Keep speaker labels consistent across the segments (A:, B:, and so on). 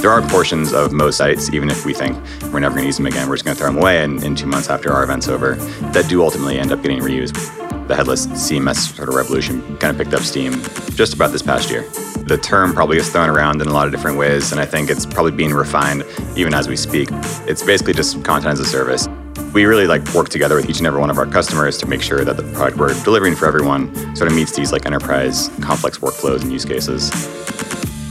A: There are portions of most sites, even if we think we're never going to use them again, we're just going to throw them away in, in two months after our event's over, that do ultimately end up getting reused. The headless CMS sort of revolution kind of picked up steam just about this past year. The term probably gets thrown around in a lot of different ways, and I think it's probably being refined even as we speak. It's basically just content as a service. We really like work together with each and every one of our customers to make sure that the product we're delivering for everyone sort of meets these like enterprise complex workflows and use cases.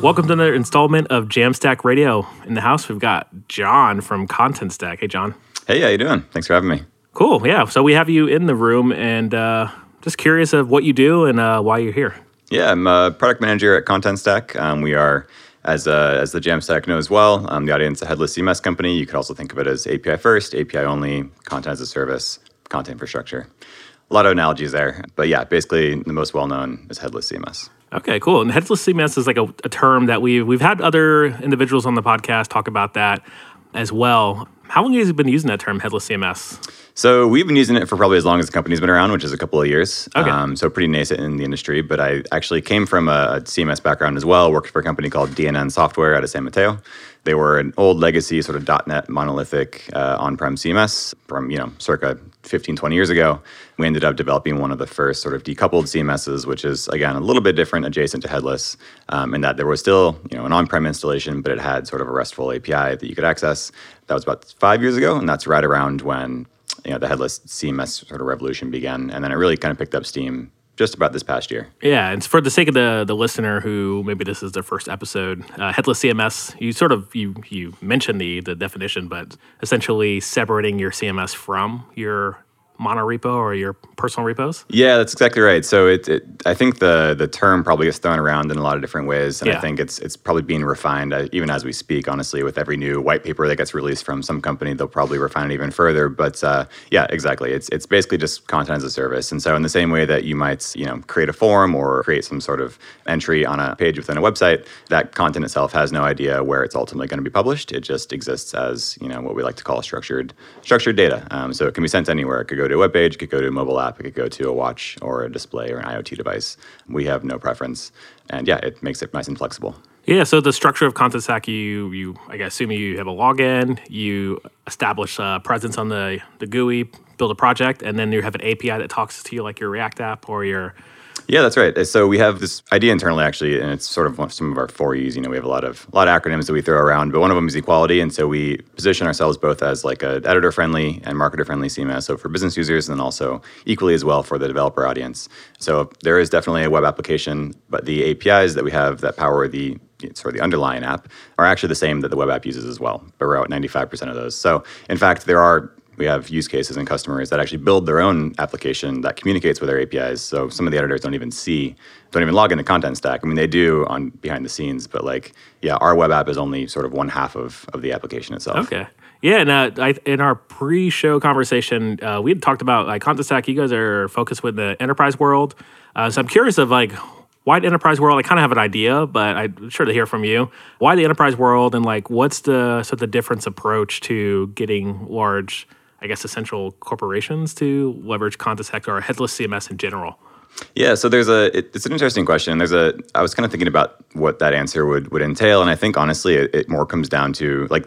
B: Welcome to another installment of Jamstack Radio. In the house, we've got John from Contentstack. Hey, John.
A: Hey, how you doing? Thanks for having me.
B: Cool. Yeah. So we have you in the room, and uh, just curious of what you do and uh, why you're here.
A: Yeah, I'm a product manager at Contentstack. Um, we are, as uh, as the Jamstack knows well, um, the audience a headless CMS company. You could also think of it as API first, API only, content as a service, content infrastructure. A lot of analogies there, but yeah, basically the most well known is headless CMS.
B: Okay, cool. And headless CMS is like a, a term that we've we've had other individuals on the podcast talk about that as well. How long have you been using that term, headless CMS?
A: So we've been using it for probably as long as the company's been around, which is a couple of years.
B: Okay.
A: Um, so pretty nascent in the industry. But I actually came from a CMS background as well. Worked for a company called DNN Software out of San Mateo. They were an old legacy sort of .NET monolithic uh, on-prem CMS from you know circa 15, 20 years ago. We ended up developing one of the first sort of decoupled CMSs, which is again a little bit different, adjacent to headless, um, in that there was still you know an on-prem installation, but it had sort of a RESTful API that you could access. That was about five years ago, and that's right around when you know the headless CMS sort of revolution began, and then it really kind of picked up steam just about this past year.
B: Yeah, and for the sake of the the listener who maybe this is their first episode, uh, headless CMS, you sort of you you mentioned the the definition, but essentially separating your CMS from your monorepo or your personal repos?
A: Yeah, that's exactly right. So it, it, I think the the term probably gets thrown around in a lot of different ways, and
B: Yeah.
A: I think it's it's probably being refined uh, even as we speak. Honestly, with every new white paper that gets released from some company, they'll probably refine it even further. But uh, yeah, exactly. It's it's basically just content as a service. And so in the same way that you might you know create a form or create some sort of entry on a page within a website, that content itself has no idea where it's ultimately going to be published. It just exists as you know what we like to call structured structured data. Um, so it can be sent anywhere. It could go to a web page, it could go to a mobile app, it could go to a watch or a display or an IoT device. We have no preference, and yeah, it makes it nice and flexible.
B: Yeah, so the structure of Contentstack, you you I guess assume you have a login, you establish a presence on the the GUI, build a project, and then you have an API that talks to you like your React app or your
A: Yeah, that's right. So we have this idea internally, actually, and it's sort of some of our four E's. You know, we have a lot of a lot of acronyms that we throw around, but one of them is equality, and so we position ourselves both as like a editor-friendly and marketer-friendly CMS, so for business users, and then also equally as well for the developer audience. So there is definitely a web application, but the APIs that we have that power the sort of the underlying app are actually the same that the web app uses as well. But we're at 95% of those. So in fact, there are we have use cases and customers that actually build their own application that communicates with our APIs. So some of the editors don't even see, don't even log into Contentstack. I mean, they do on behind the scenes, but like, yeah, our web app is only sort of one half of, of the application itself.
B: Okay. Yeah, and uh, I, in our pre-show conversation, uh, we had talked about like Contentstack. You guys are focused with the enterprise world, uh, so I'm curious of like why the enterprise world. I kind of have an idea, but I'm sure to hear from you why the enterprise world and like what's the sort of the difference approach to getting large, I guess, essential corporations to leverage Contentstack or headless CMS in general.
A: Yeah, so there's a it, it's an interesting question. There's a I was kind of thinking about what that answer would would entail, and I think honestly, it, it more comes down to like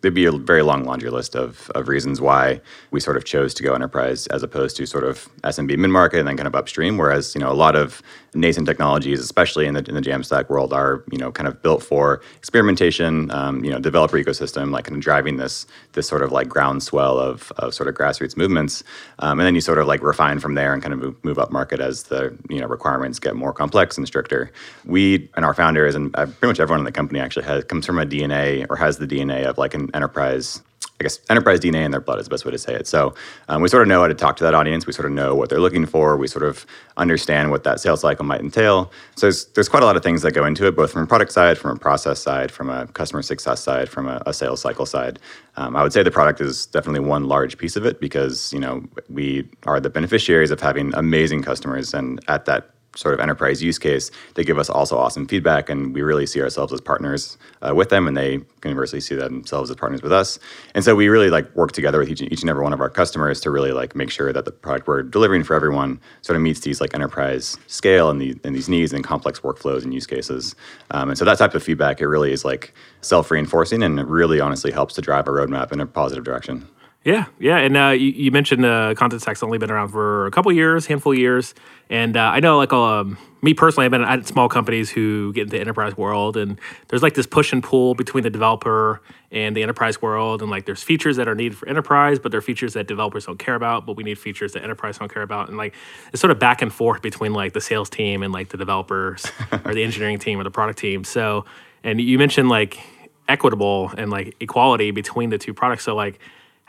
A: there'd be a very long laundry list of of reasons why we sort of chose to go enterprise as opposed to sort of SMB mid market and then kind of upstream. Whereas you know a lot of nascent technologies, especially in the in the Jamstack world, are you know kind of built for experimentation. Um, you know, developer ecosystem, like kind of driving this this sort of like groundswell of of sort of grassroots movements, um, and then you sort of like refine from there and kind of move, up market as the you know requirements get more complex and stricter. We and our founders and uh, pretty much everyone in the company actually has comes from a DNA or has the DNA of like an enterprise I guess enterprise DNA in their blood is the best way to say it. So um, we sort of know how to talk to that audience. We sort of know what they're looking for. We sort of understand what that sales cycle might entail. So there's, there's quite a lot of things that go into it, both from a product side, from a process side, from a customer success side, from a, a sales cycle side. Um, I would say the product is definitely one large piece of it because you know we are the beneficiaries of having amazing customers, and at that sort of enterprise use case, they give us also awesome feedback, and we really see ourselves as partners uh, with them, and they conversely see themselves as partners with us. And so we really like work together with each, each and every one of our customers to really like make sure that the product we're delivering for everyone sort of meets these like enterprise scale and, the, and these needs and complex workflows and use cases. Um, and so that type of feedback, it really is like self-reinforcing, and it really honestly helps to drive a roadmap in a positive direction.
B: Yeah, yeah, and uh, you, you, mentioned uh, Contentstack's only been around for a couple years, handful of years, and uh, I know, like um, me personally, I've been at small companies who get into the enterprise world, and there's like this push and pull between the developer and the enterprise world, and like there's features that are needed for enterprise, but there are features that developers don't care about, but we need features that enterprise don't care about, and like it's sort of back and forth between like the sales team and like the developers or the engineering team or the product team. So, and you mentioned like equitable and like equality between the two products, so like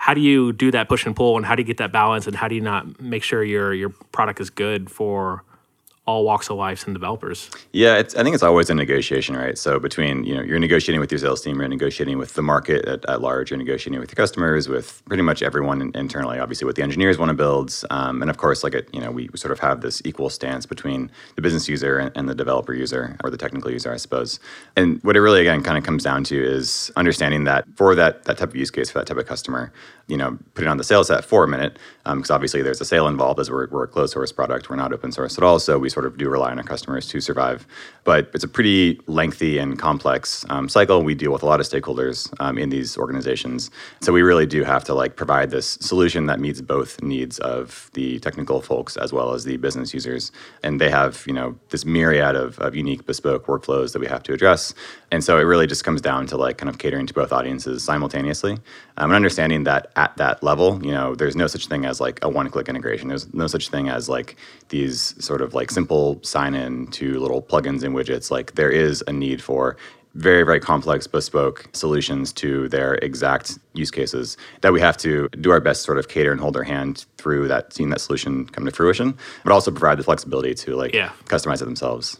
B: how do you do that push and pull and how do you get that balance and how do you not make sure your your product is good for all walks of life and developers.
A: Yeah, I think it's always a negotiation, right? So between you know you're negotiating with your sales team, you're negotiating with the market at, at large, you're negotiating with your customers, with pretty much everyone internally. Obviously, what the engineers want to build, um, and of course, like it, you know, we sort of have this equal stance between the business user and, and the developer user, or the technical user, I suppose. And what it really again kind of comes down to is understanding that for that that type of use case for that type of customer, you know, putting on the sales hat for a minute, because um, obviously there's a sale involved as we're, we're a closed source product, we're not open source at all, so we sort of do rely on our customers to survive. But it's a pretty lengthy and complex um, cycle. We deal with a lot of stakeholders um, in these organizations, so we really do have to like provide this solution that meets both needs of the technical folks as well as the business users. And they have you know this myriad of, of unique bespoke workflows that we have to address. And so it really just comes down to like kind of catering to both audiences simultaneously um, and understanding that at that level, you know, there's no such thing as like a one-click integration. There's no such thing as like these sort of like simple sign-in to little plugins and widgets. Like there is a need for very very complex bespoke solutions to their exact use cases that we have to do our best to sort of cater and hold their hand through that seeing that solution come to fruition but also provide the flexibility to like yeah. customize it themselves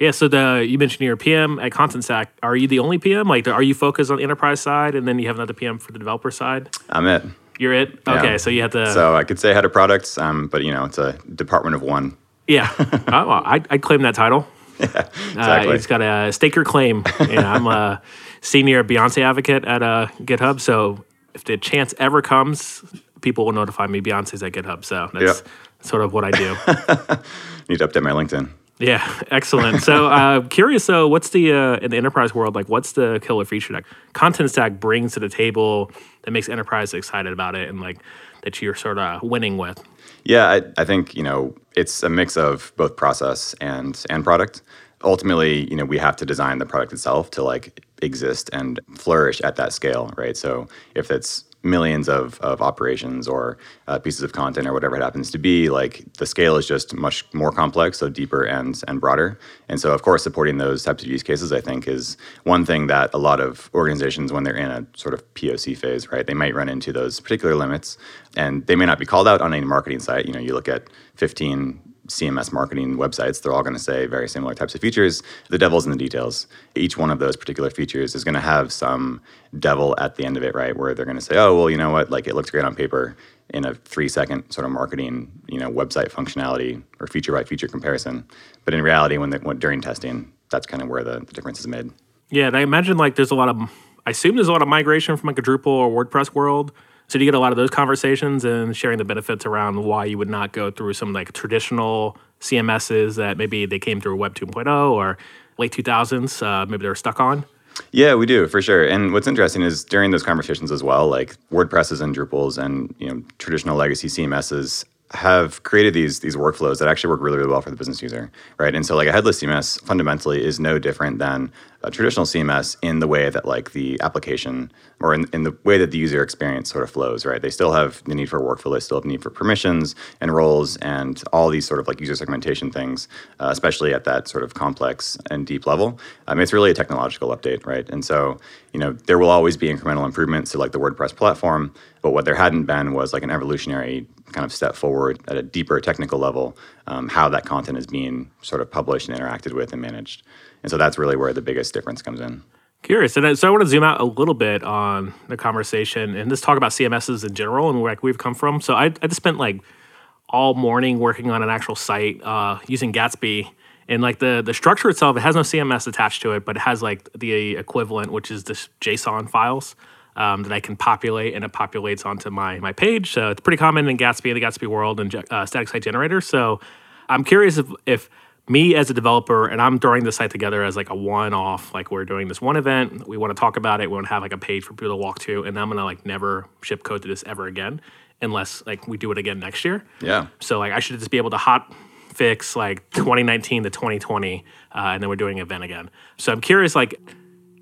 B: yeah, so the you mentioned you're a PM at Contentstack. Are you the only PM? Like, are you focused on the enterprise side, and then you have another PM for the developer side?
A: I'm it.
B: You're it. Yeah. Okay, so you have to.
A: So I could say head of products, um, but you know, it's a department of one.
B: Yeah, oh, well, I I claim that title.
A: Yeah, exactly.
B: Uh, it's got a stake your claim. you know, I'm a senior Beyonce advocate at uh, GitHub, so if the chance ever comes, people will notify me Beyonce's at GitHub. So that's yep. sort of what I do.
A: Need to update my LinkedIn.
B: Yeah, excellent. so, uh, curious though, what's the uh, in the enterprise world like? What's the killer feature that Contentstack brings to the table that makes enterprise excited about it and like that you're sort of winning with?
A: Yeah, I, I think you know it's a mix of both process and and product. Ultimately, you know, we have to design the product itself to like exist and flourish at that scale, right? So, if it's millions of, of operations or uh, pieces of content or whatever it happens to be like the scale is just much more complex so deeper and and broader. And so of course supporting those types of use cases i think is one thing that a lot of organizations when they're in a sort of poc phase right they might run into those particular limits. And they may not be called out on any marketing site. You know you look at 15 CMS marketing websites, they're all going to say very similar types of features. The devil's in the details. Each one of those particular features is going to have some devil at the end of it, right? Where they're going to say, oh, well, you know what? Like it looks great on paper in a three second sort of marketing, you know, website functionality or feature by feature comparison. But in reality, when, they, when during testing, that's kind of where the, the difference is made.
B: Yeah. And I imagine like there's a lot of, I assume there's a lot of migration from like a Drupal or WordPress world so do you get a lot of those conversations and sharing the benefits around why you would not go through some like traditional CMSs that maybe they came through Web 2.0 or late 2000s, uh, maybe they were stuck on?
A: Yeah, we do for sure. And what's interesting is during those conversations as well, like WordPresses and Drupals and you know traditional legacy CMSs have created these these workflows that actually work really, really well for the business user, right? And so like a headless CMS fundamentally is no different than a traditional CMS in the way that like the application or in, in the way that the user experience sort of flows, right? They still have the need for workflow, they still have need for permissions and roles and all these sort of like user segmentation things, uh, especially at that sort of complex and deep level. I mean, it's really a technological update, right? And so, you know, there will always be incremental improvements to like the WordPress platform, but what there hadn't been was like an evolutionary kind of step forward at a deeper technical level, um, how that content is being sort of published and interacted with and managed. And so that's really where the biggest difference comes in.
B: Curious, and so I want to zoom out a little bit on the conversation and just talk about CMSs in general and where we've come from. So I, I just spent like all morning working on an actual site uh, using Gatsby, and like the the structure itself, it has no CMS attached to it, but it has like the equivalent, which is this JSON files. Um, that I can populate, and it populates onto my my page. So it's pretty common in Gatsby, the Gatsby world, and uh, static site generator. So I'm curious if if me as a developer and I'm throwing the site together as like a one off, like we're doing this one event, we want to talk about it, we want to have like a page for people to walk to, and I'm gonna like never ship code to this ever again unless like we do it again next year.
A: Yeah.
B: So like I should just be able to hot fix like 2019 to 2020, uh, and then we're doing an event again. So I'm curious, like,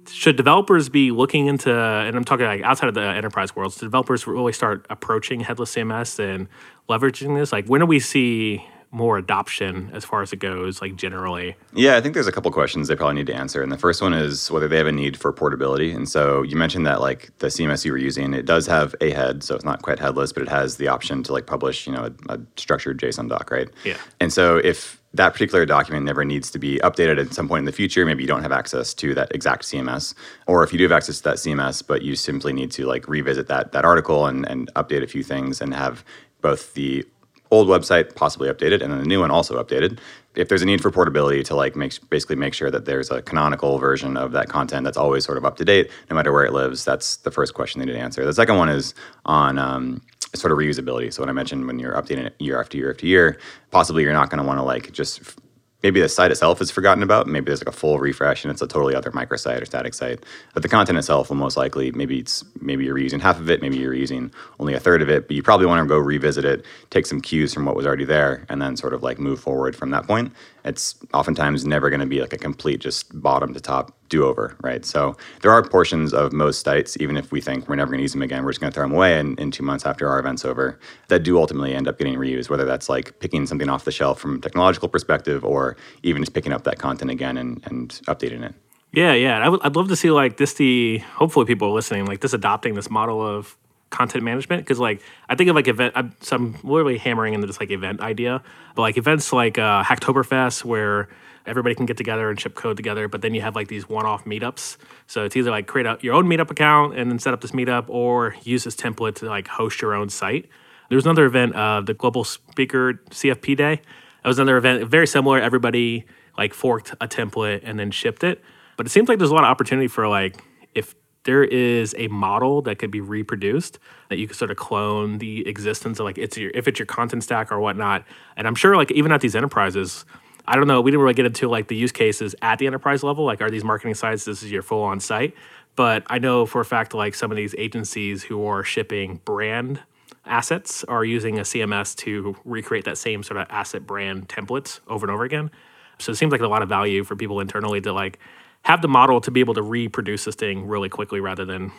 B: should developers be looking into, and I'm talking like outside of the enterprise world, should developers really start approaching headless CMS and leveraging this? Like, when do we see more adoption as far as it goes, like generally?
A: Yeah, I think there's a couple questions they probably need to answer. And the first one is whether they have a need for portability. And so you mentioned that like the CMS you were using, it does have a head, so it's not quite headless, but it has the option to like publish, you know, a, a structured JSON doc, right?
B: Yeah.
A: And so if that particular document never needs to be updated at some point in the future. Maybe you don't have access to that exact CMS, or if you do have access to that CMS, but you simply need to like revisit that that article and, and update a few things and have both the old website possibly updated and then the new one also updated if there's a need for portability to like make basically make sure that there's a canonical version of that content that's always sort of up to date no matter where it lives that's the first question they need to answer. The second one is on um, sort of reusability. So when i mentioned when you're updating it year after year after year possibly you're not going to want to like just maybe the site itself is forgotten about. Maybe there's like a full refresh and it's a totally other microsite or static site. But the content itself will most likely maybe it's maybe you're using half of it, maybe you're using only a third of it, but you probably want to go revisit it, take some cues from what was already there, and then sort of like move forward from that point it's oftentimes never going to be like a complete just bottom to top do over, right? So there are portions of most sites, even if we think we're never going to use them again, we're just going to throw them away in, in two months after our event's over, that do ultimately end up getting reused, whether that's like picking something off the shelf from a technological perspective or even just picking up that content again and, and updating it.
B: Yeah, yeah. I w- I'd love to see like this, the hopefully people are listening, like this adopting this model of content management because like I think of like event. I'm, so I'm literally hammering into this like event idea, but like events like uh, Hacktoberfest where everybody can get together and ship code together, but then you have like these one-off meetups. So it's either like create a, your own meetup account and then set up this meetup, or use this template to like host your own site. There was another event, uh, the Global Speaker CFP Day. That was another event, very similar. Everybody like forked a template and then shipped it. But it seems like there's a lot of opportunity for like if there is a model that could be reproduced that you could sort of clone the existence of like it's your if it's your content stack or whatnot. And I'm sure like even at these enterprises, I don't know, we didn't really get into like the use cases at the enterprise level. Like are these marketing sites, this is your full on site. But I know for a fact like some of these agencies who are shipping brand assets are using a CMS to recreate that same sort of asset brand templates over and over again. So it seems like a lot of value for people internally to like have the model to be able to reproduce this thing really quickly rather than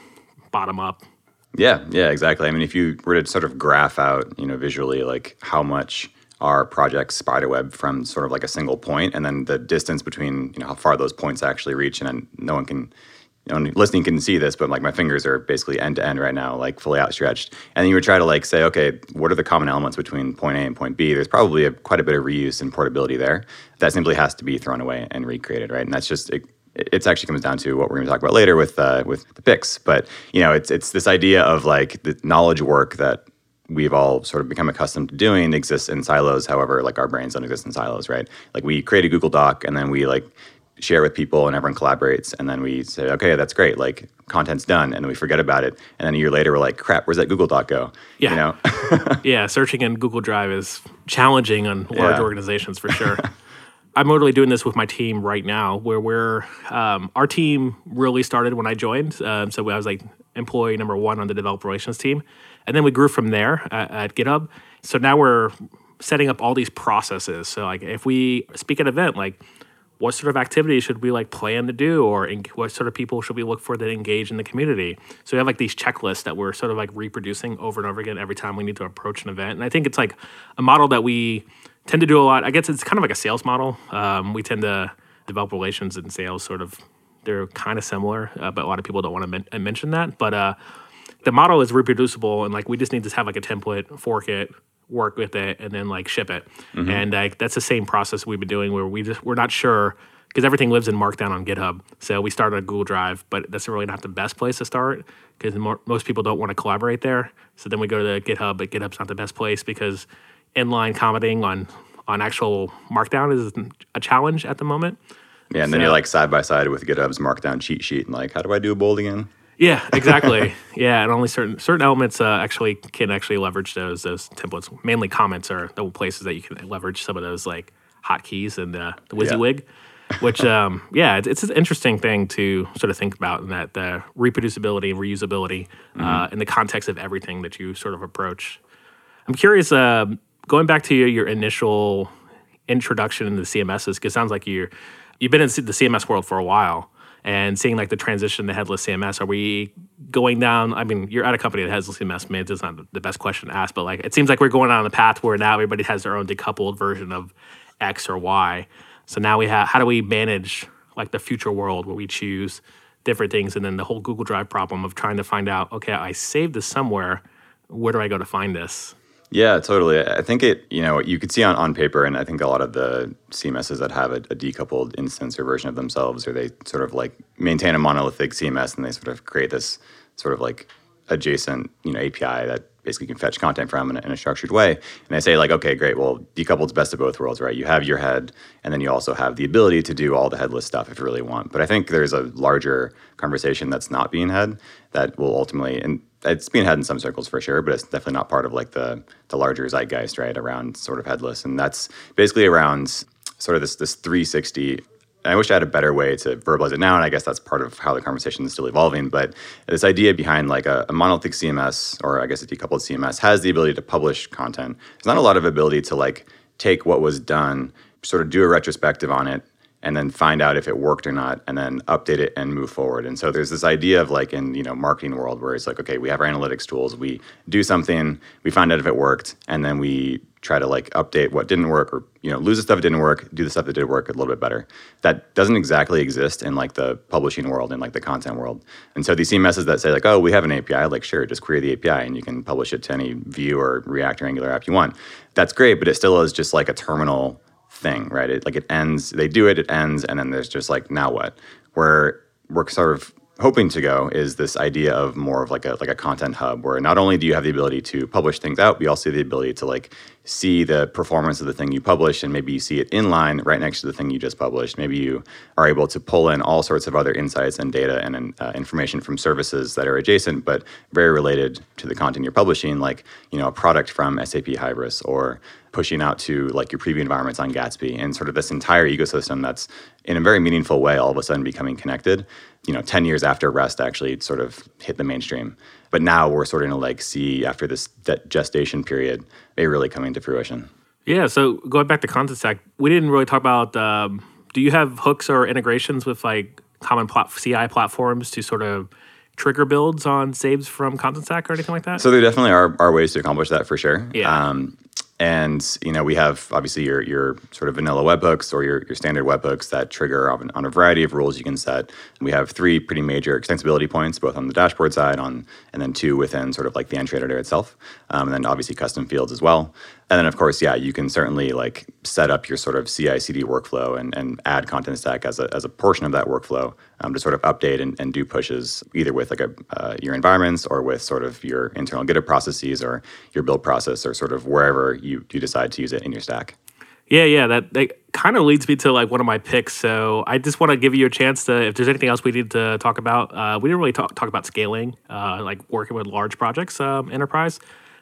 B: bottom up.
A: Yeah, yeah, exactly. I mean, if you were to sort of graph out, you know, visually like how much our projects spiderweb from sort of like a single point, and then the distance between, you know, how far those points actually reach, and then no one can, you know, listening can see this, but like my fingers are basically end to end right now, like fully outstretched. And then you would try to like say, okay, what are the common elements between point A and point B? There's probably a, quite a bit of reuse and portability there. That simply has to be thrown away and recreated, right? And that's just it, actually comes down to what we're going to talk about later with uh, with the picks. But you know, it's it's this idea of like the knowledge work that we've all sort of become accustomed to doing exists in silos. However, like our brains don't exist in silos, right? Like we create a Google Doc and then we like share with people and everyone collaborates and then we say okay that's great like content's done and then we forget about it and then a year later we're like crap where's that google doc go
B: yeah
A: you know
B: yeah searching in google drive is challenging on large
A: Yeah.
B: organizations for sure I'm literally doing this with my team right now, where we're um, our team really started when I joined. Um, so I was like employee number one on the developer relations team, and then we grew from there at, at GitHub. So now we're setting up all these processes. So like if we speak at an event, like what sort of activities should we like plan to do or en- what sort of people should we look for that engage in the community? So we have like these checklists that we're sort of like reproducing over and over again every time we need to approach an event. And i think it's like a model that we tend to do a lot. I guess it's kind of like a sales model. Um, we tend to develop relations and sales sort of they're kind of similar uh, but a lot of people don't want to men- mention that. But uh, the model is reproducible and like we just need to have like a template fork it work with it and then like ship it. Mm-hmm. And like that's the same process we've been doing where we just we're not sure because everything lives in markdown on github. So we started a google drive but that's really not the best place to start because most people don't want to collaborate there. So then we go to the github but github's not the best place because inline commenting on on actual markdown is a challenge at the moment.
A: Yeah, and then you're like side by side with GitHub's Markdown cheat sheet, and like, how do I do a bold again?
B: Yeah, exactly. yeah, and only certain certain elements uh, actually can actually leverage those those templates. Mainly comments are the places that you can leverage some of those like hotkeys and uh, the WYSIWYG. Which, um, yeah, it's, it's an interesting thing to sort of think about in that the reproducibility and reusability uh, in the context of everything that you sort of approach. I'm curious, uh, going back to your, your initial introduction into the CMSs, because it sounds like you're you've been in the CMS world for a while and seeing like the transition to headless CMS. Are we going down? I mean, you're at a company that has CMS. Maybe it's not the best question to ask, but like it seems like we're going on the path where now everybody has their own decoupled version of X or Y. So now we have how do we manage like the future world where we choose different things, and then the whole Google Drive problem of trying to find out, okay, I saved this somewhere. Where do I go to find this?
A: Yeah, totally. I think it, you know, you could see on, on paper, and I think a lot of the CMSs that have a, a decoupled instance or version of themselves, or they sort of like maintain a monolithic CMS and they sort of create this sort of like adjacent, you know, API that basically can fetch content from in a, in a structured way. And they say like, okay, great. Well, decoupled decoupled's best of both worlds, right? You have your head, and then you also have the ability to do all the headless stuff if you really want. But I think there's a larger conversation that's not being had that will ultimately, and it's being had in some circles for sure, but it's definitely not part of like the the larger zeitgeist, right? Around sort of headless, and that's basically around sort of this this 360 and I wish I had a better way to verbalize it now, and I guess that's part of how the conversation is still evolving. But this idea behind like a, a monolithic CMS, or I guess a decoupled CMS, has the ability to publish content. There's not a lot of ability to like take what was done, sort of do a retrospective on it, and then find out if it worked or not, and then update it and move forward. And so there's this idea of like in you know marketing world where it's like, okay, we have our analytics tools, we do something, we find out if it worked, and then we try to like update what didn't work or you know lose the stuff that didn't work do the stuff that did work a little bit better. That doesn't exactly exist in like the publishing world and like the content world. And so these CMSs that say like oh we have an api like sure just query the api and you can publish it to any Vue or react or angular app you want. That's great but it still is just like a terminal thing right it like it ends they do it it ends and then there's just like now what where we're sort of hoping to go is this idea of more of like a like a content hub where not only do you have the ability to publish things out, we also have the ability to like see the performance of the thing you publish and maybe you see it in line right next to the thing you just published. Maybe you are able to pull in all sorts of other insights and data and uh, information from services that are adjacent but very related to the content you're publishing, like you know a product from SAP Hybris or pushing out to like your preview environments on Gatsby and sort of this entire ecosystem that's in a very meaningful way all of a sudden becoming connected. You know, 10 years after REST actually sort of hit the mainstream. But now we're starting to like see after this gestation period, it really coming to fruition.
B: Yeah. So going back to Contentstack, we didn't really talk about. Um, do you have hooks or integrations with like common plat- CI platforms to sort of trigger builds on saves from Contentstack or anything like that?
A: So there definitely are, are ways to accomplish that for sure.
B: Yeah.
A: Um, and you know we have obviously your your sort of vanilla webhooks or your, your standard webhooks that trigger on, on a variety of rules you can set. We have three pretty major extensibility points, both on the dashboard side, on and then two within sort of like the entry editor itself, um, and then obviously custom fields as well. And then of course, yeah, you can certainly like set up your sort of CI/CD workflow and, and add Contentstack as a, as a portion of that workflow um, to sort of update and, and do pushes either with like a uh, your environments or with sort of your internal GitHub processes or your build process or sort of wherever you, you decide to use it in your stack.
B: Yeah, yeah, that, that kind of leads me to like one of my picks. So I just want to give you a chance to, if there's anything else we need to talk about, uh, we didn't really talk, talk about scaling, uh, like working with large projects, um, enterprise.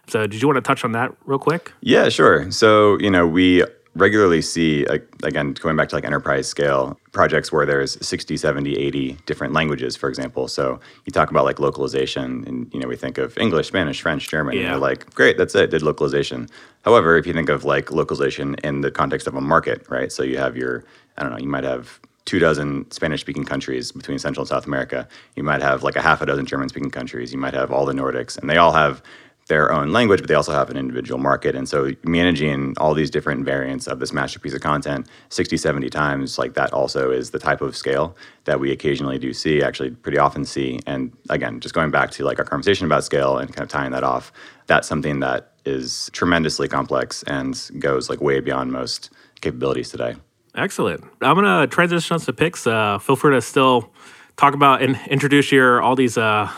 B: So did you want to touch on that real quick?
A: Yeah, sure. So, you know, we regularly see, like, again, going back to like enterprise scale projects where there's 60, 70, 80 different languages, for example. So you talk about like localization, and you know we think of English, Spanish, French, German.
B: Yeah.
A: And you're like, great, that's it, did localization. However, if you think of like localization in the context of a market, right? So you have your, I don't know, you might have two dozen Spanish speaking countries between Central and South America. You might have like a half a dozen German speaking countries. You might have all the Nordics, and they all have their own language, but they also have an individual market. And so managing all these different variants of this masterpiece of content 60, 70 times, like that also is the type of scale that we occasionally do see, actually pretty often see. And again, just going back to like our conversation about scale and kind of tying that off, that's something that is tremendously complex and goes like way beyond most capabilities today.
B: Excellent. I'm gonna transition us to picks. Uh, feel free to still talk about and introduce your all these uh,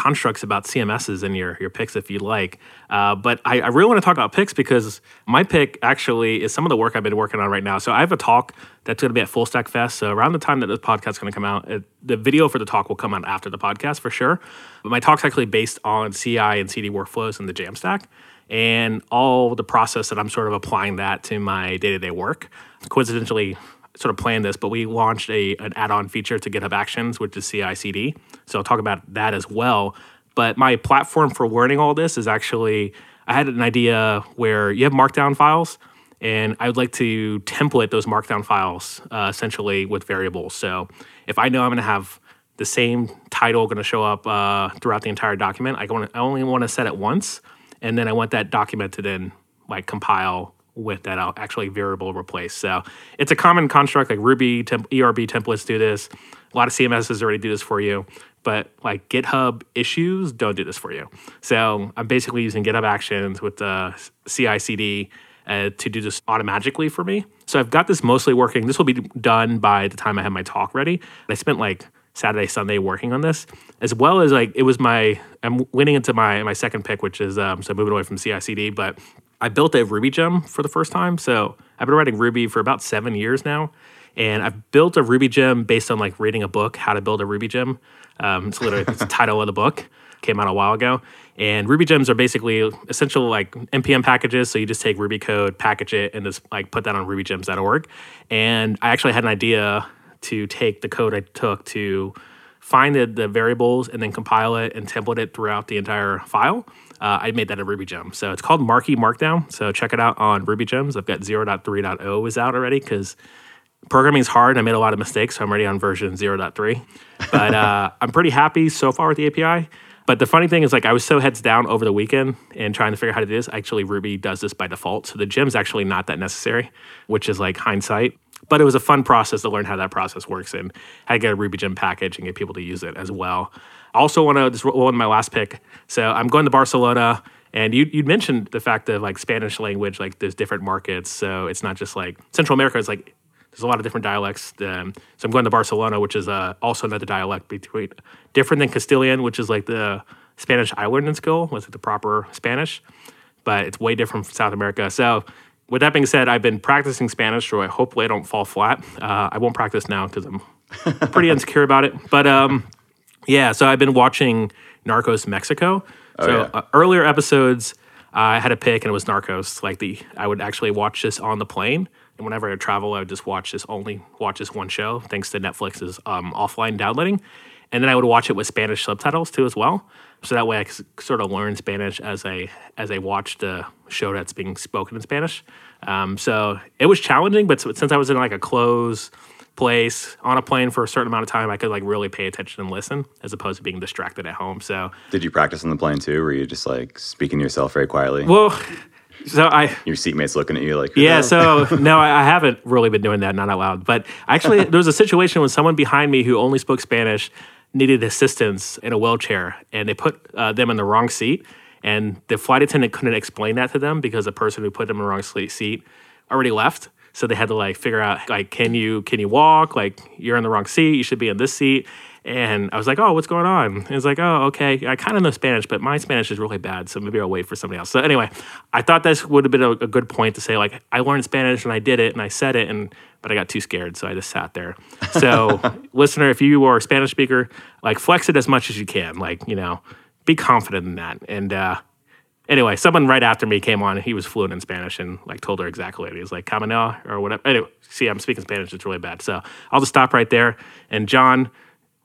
B: constructs about CMSs in your your picks if you'd like. Uh, but I, I really want to talk about picks because my pick actually is some of the work I've been working on right now. So I have a talk that's going to be at Full Stack Fest. So around the time that this podcast is going to come out, it, the video for the talk will come out after the podcast for sure. But my talk's actually based on CI and CD workflows in the Jamstack and all the process that I'm sort of applying that to my day to day work. Coincidentally, sort of planned this, but we launched a an add-on feature to GitHub Actions, which is CI/CD. So I'll talk about that as well. But my platform for learning all this is actually I had an idea where you have Markdown files, and I would like to template those Markdown files uh, essentially with variables. So if I know I'm going to have the same title going to show up uh, throughout the entire document, I, want I only want to set it once, and then I want that document to then like compile with that I'll actually variable replace. So it's a common construct like Ruby temp- ERB templates do this. A lot of CMSs already do this for you, but like GitHub issues don't do this for you. So I'm basically using GitHub Actions with the CI/CD uh, to do this automatically for me. So I've got this mostly working. This will be done by the time I have my talk ready. I spent like Saturday, Sunday working on this, as well as like it was my. I'm leaning into my my second pick, which is um, so moving away from CI/CD, but I built a Ruby gem for the first time. So I've been writing Ruby for about seven years now. And I've built a Ruby gem based on like reading a book, How to Build a Ruby Gem. Um, it's literally it's the title of the book. Came out a while ago. And Ruby gems are basically essential like npm packages. So you just take Ruby code, package it, and just like put that on rubygems.org. And I actually had an idea to take the code I took to find the, the variables and then compile it and template it throughout the entire file. Uh, I made that in Ruby Gem. So it's called Marquee Markdown. So check it out on Ruby Gems. I've got 0.3.0 is out already because programming is hard. I made a lot of mistakes, so I'm already on version 0.3. But uh, I'm pretty happy so far with the API. But the funny thing is, like, I was so heads down over the weekend and trying to figure out how to do this. Actually, Ruby does this by default. So the gem's actually not that necessary, which is like hindsight. But it was a fun process to learn how that process works and how to get a Ruby gem package and get people to use it as well. I also want to, this one my last pick. So I'm going to Barcelona. And you you mentioned the fact that like Spanish language, like there's different markets, so it's not just like Central America. It's like there's a lot of different dialects. Um, so I'm going to Barcelona, which is uh, also another dialect between different than Castilian, which is like the Spanish I learned island skill, was like the proper Spanish, but it's way different from South America. So with that being said, I've been practicing Spanish, so I hopefully I don't fall flat. Uh, I won't practice now because I'm pretty insecure about it. But um, yeah, so I've been watching Narcos Mexico.
A: Oh,
B: so
A: yeah.
B: uh, earlier episodes, I had a pick and it was Narcos. Like the, I would actually watch this on the plane, and whenever I would travel, I would just watch this only watch this one show, thanks to Netflix's um, offline downloading, and then I would watch it with Spanish subtitles too as well. So that way, I could sort of learn Spanish as I as I watched the show that's being spoken in Spanish. Um, so it was challenging, but since I was in like a close place on a plane for a certain amount of time, I could like really pay attention and listen, as opposed to being distracted at home. So
A: Did you practice on the plane too? Were you just like speaking to yourself very quietly?
B: well, so I
A: Your seatmates looking at you like,
B: Yeah,
A: "Oh."
B: so no, I I haven't really been doing that, not out loud. But actually, there was a situation when someone behind me who only spoke Spanish needed assistance in a wheelchair, and they put uh, them in the wrong seat. And the flight attendant couldn't explain that to them because the person who put them in the wrong seat already left. So they had to like figure out like, can you can you walk? Like you're in the wrong seat. You should be in this seat. And I was like, oh, what's going on? It's like, oh, okay. I kind of know Spanish, but my Spanish is really bad. So maybe I'll wait for somebody else. So anyway, I thought this would have been a, a good point to say, like, I learned Spanish and I did it and I said it, and but I got too scared. So I just sat there. So, listener, if you are a Spanish speaker, like, flex it as much as you can. Like, you know, be confident in that. And, uh, Anyway, someone right after me came on. He was fluent in Spanish and like told her exactly what he was like, Caminel or whatever. Anyway, see, I'm speaking Spanish. It's really bad. So I'll just stop right there. And John,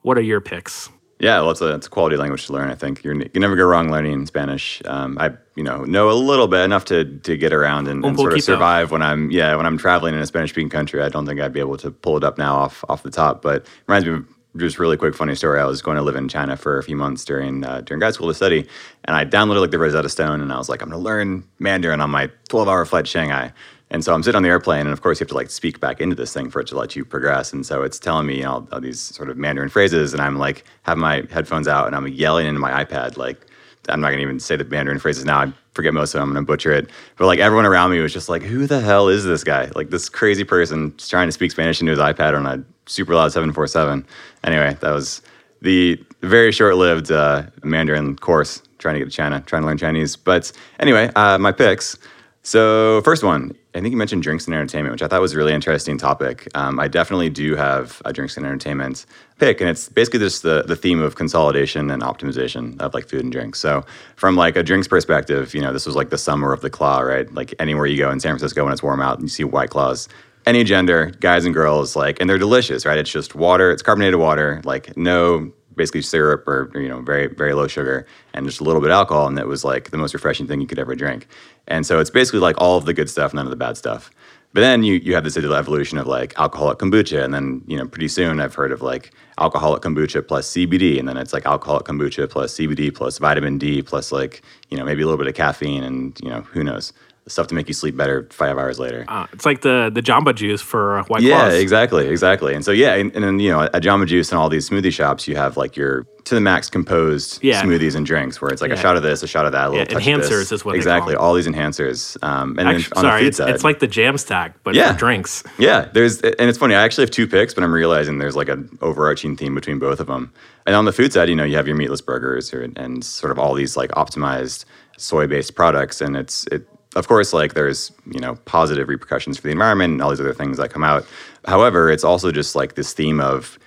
B: what are your picks?
A: Yeah, well, it's a, it's a quality language to learn. I think you're, you can never go wrong learning Spanish. Um, I you know know a little bit enough to to get around and, and sort of survive when I'm yeah when I'm traveling in a Spanish speaking country. I don't think I'd be able to pull it up now off off the top. But reminds me of just really quick funny story. I was going to live in China for a few months during uh, during grad school to study, and I downloaded like the Rosetta Stone, and I was like, I'm going to learn Mandarin on my 12 hour flight to Shanghai. And so I'm sitting on the airplane, and of course you have to like speak back into this thing for it to let you progress. And so it's telling me you know, all these sort of Mandarin phrases, and I'm like have my headphones out, and I'm yelling into my iPad like I'm not gonna even say the Mandarin phrases now. I forget most of them. I'm gonna butcher it. But like everyone around me was just like, "Who the hell is this guy? Like this crazy person just trying to speak Spanish into his iPad on a super loud 747." Anyway, that was the very short-lived uh, Mandarin course trying to get to China, trying to learn Chinese. But anyway, uh, my picks. So first one, I think you mentioned drinks and entertainment, which I thought was a really interesting topic. Um, I definitely do have a drinks and entertainment pick, and it's basically just the the theme of consolidation and optimization of like food and drinks. So from like a drinks perspective, you know, this was like the summer of the claw, right? Like anywhere you go in San Francisco when it's warm out, you see white claws. Any gender, guys and girls, like, and they're delicious, right? It's just water, it's carbonated water, like no basically syrup or, you know very very low sugar and just a little bit of alcohol and it was like the most refreshing thing you could ever drink. And so it's basically like all of the good stuff none of the bad stuff. But then you you have this evolution of like alcoholic kombucha and then you know pretty soon i've heard of like alcoholic kombucha plus cbd and then it's like alcoholic kombucha plus cbd plus vitamin d plus like you know maybe a little bit of caffeine and you know who knows stuff to make you sleep better five hours later.
B: Uh, it's like the the Jamba Juice for White
A: yeah,
B: Claws.
A: Yeah, exactly, exactly. And so yeah, and, and, then you know at Jamba Juice and all these smoothie shops, you have like your to the max composed yeah. smoothies and drinks, where it's like yeah. a shot of this, a shot of that, a little
B: yeah, enhancers
A: is
B: what
A: exactly all these enhancers. Um, and
B: actually,
A: then on
B: sorry,
A: the food
B: it's,
A: side,
B: it's like the jam stack, but yeah. for drinks.
A: Yeah, there's and it's funny. I actually have two picks, but I'm realizing there's like an overarching theme between both of them. And on the food side, you know, you have your meatless burgers or, and sort of all these like optimized soy-based products, and it's it of course, like there's you know positive repercussions for the environment and all these other things that come out. However, it's also just like this theme of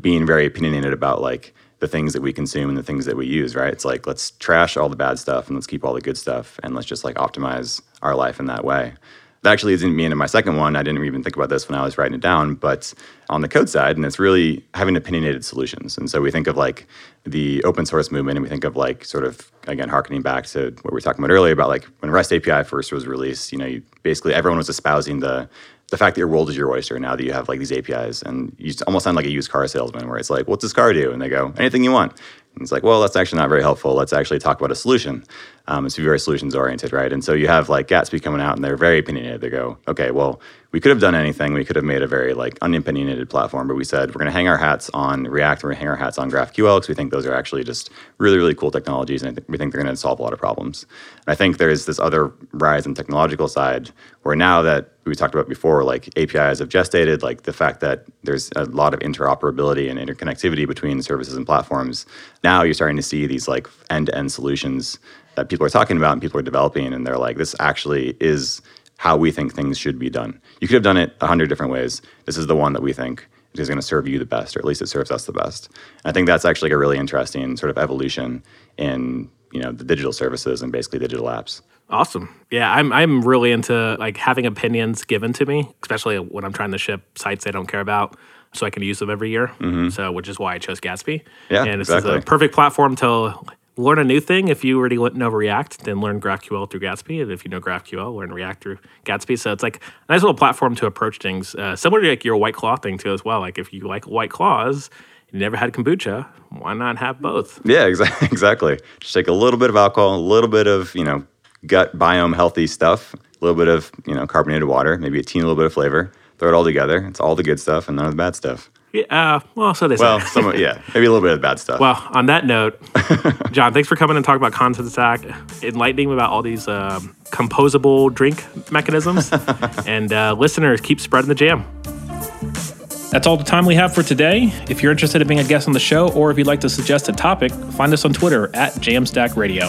A: being very opinionated about like the things that we consume and the things that we use. Right? It's like let's trash all the bad stuff and let's keep all the good stuff and let's just like optimize our life in that way. That actually leads me into my second one. I didn't even think about this when I was writing it down, but on the code side, and it's really having opinionated solutions. And so we think of like the open source movement, and we think of like sort of again harkening back to what we were talking about earlier about like when REST API first was released. You know, you, basically everyone was espousing the the fact that your world is your oyster now that you have like these APIs, and you almost sound like a used car salesman, where it's like, "What's this car do?" And they go, "Anything you want." And it's like, well, that's actually not very helpful. Let's actually talk about a solution. Um, it's very solutions oriented, right? And so you have like Gatsby coming out and they're very opinionated. They go, okay, well, we could have done anything. We could have made a very like unopinionated platform, but we said we're going to hang our hats on React. And we're going to hang our hats on GraphQL because we think those are actually just really, really cool technologies, and we think they're going to solve a lot of problems. And I think there's this other rise in technological side where now that we talked about before, like APIs have gestated, like the fact that there's a lot of interoperability and interconnectivity between services and platforms. Now you're starting to see these like end-to-end solutions that people are talking about and people are developing, and they're like, this actually is how we think things should be done. You could have done it a hundred different ways. This is the one that we think is going to serve you the best, or at least it serves us the best. And I think that's actually a really interesting sort of evolution in you know the digital services and basically digital apps.
B: Awesome. Yeah, I'm I'm really into like having opinions given to me, especially when I'm trying to ship sites I don't care about, so I can use them every year. Mm-hmm. So, which is why I chose Gatsby.
A: Yeah,
B: and this
A: exactly.
B: is a perfect platform to learn a new thing. If you already know React, then learn GraphQL through Gatsby. And if you know GraphQL, learn React through Gatsby. So it's like a nice little platform to approach things. Uh, similar to like your white claw thing too, as well. Like if you like white claws, you never had kombucha, why not have both?
A: Yeah, exactly. Exactly. Just take a little bit of alcohol, a little bit of you know gut biome healthy stuff, a little bit of you know carbonated water, maybe a teeny little bit of flavor. Throw it all together. It's all the good stuff and none of the bad stuff.
B: Yeah, uh, well, so they
A: well,
B: say.
A: some, yeah, maybe a little bit of bad stuff.
B: Well, on that note, John, thanks for coming and talking about Contentstack, enlightening me about all these uh, composable drink mechanisms. and uh, listeners, keep spreading the jam. That's all the time we have for today. If you're interested in being a guest on the show, or if you'd like to suggest a topic, find us on Twitter at Jamstack Radio.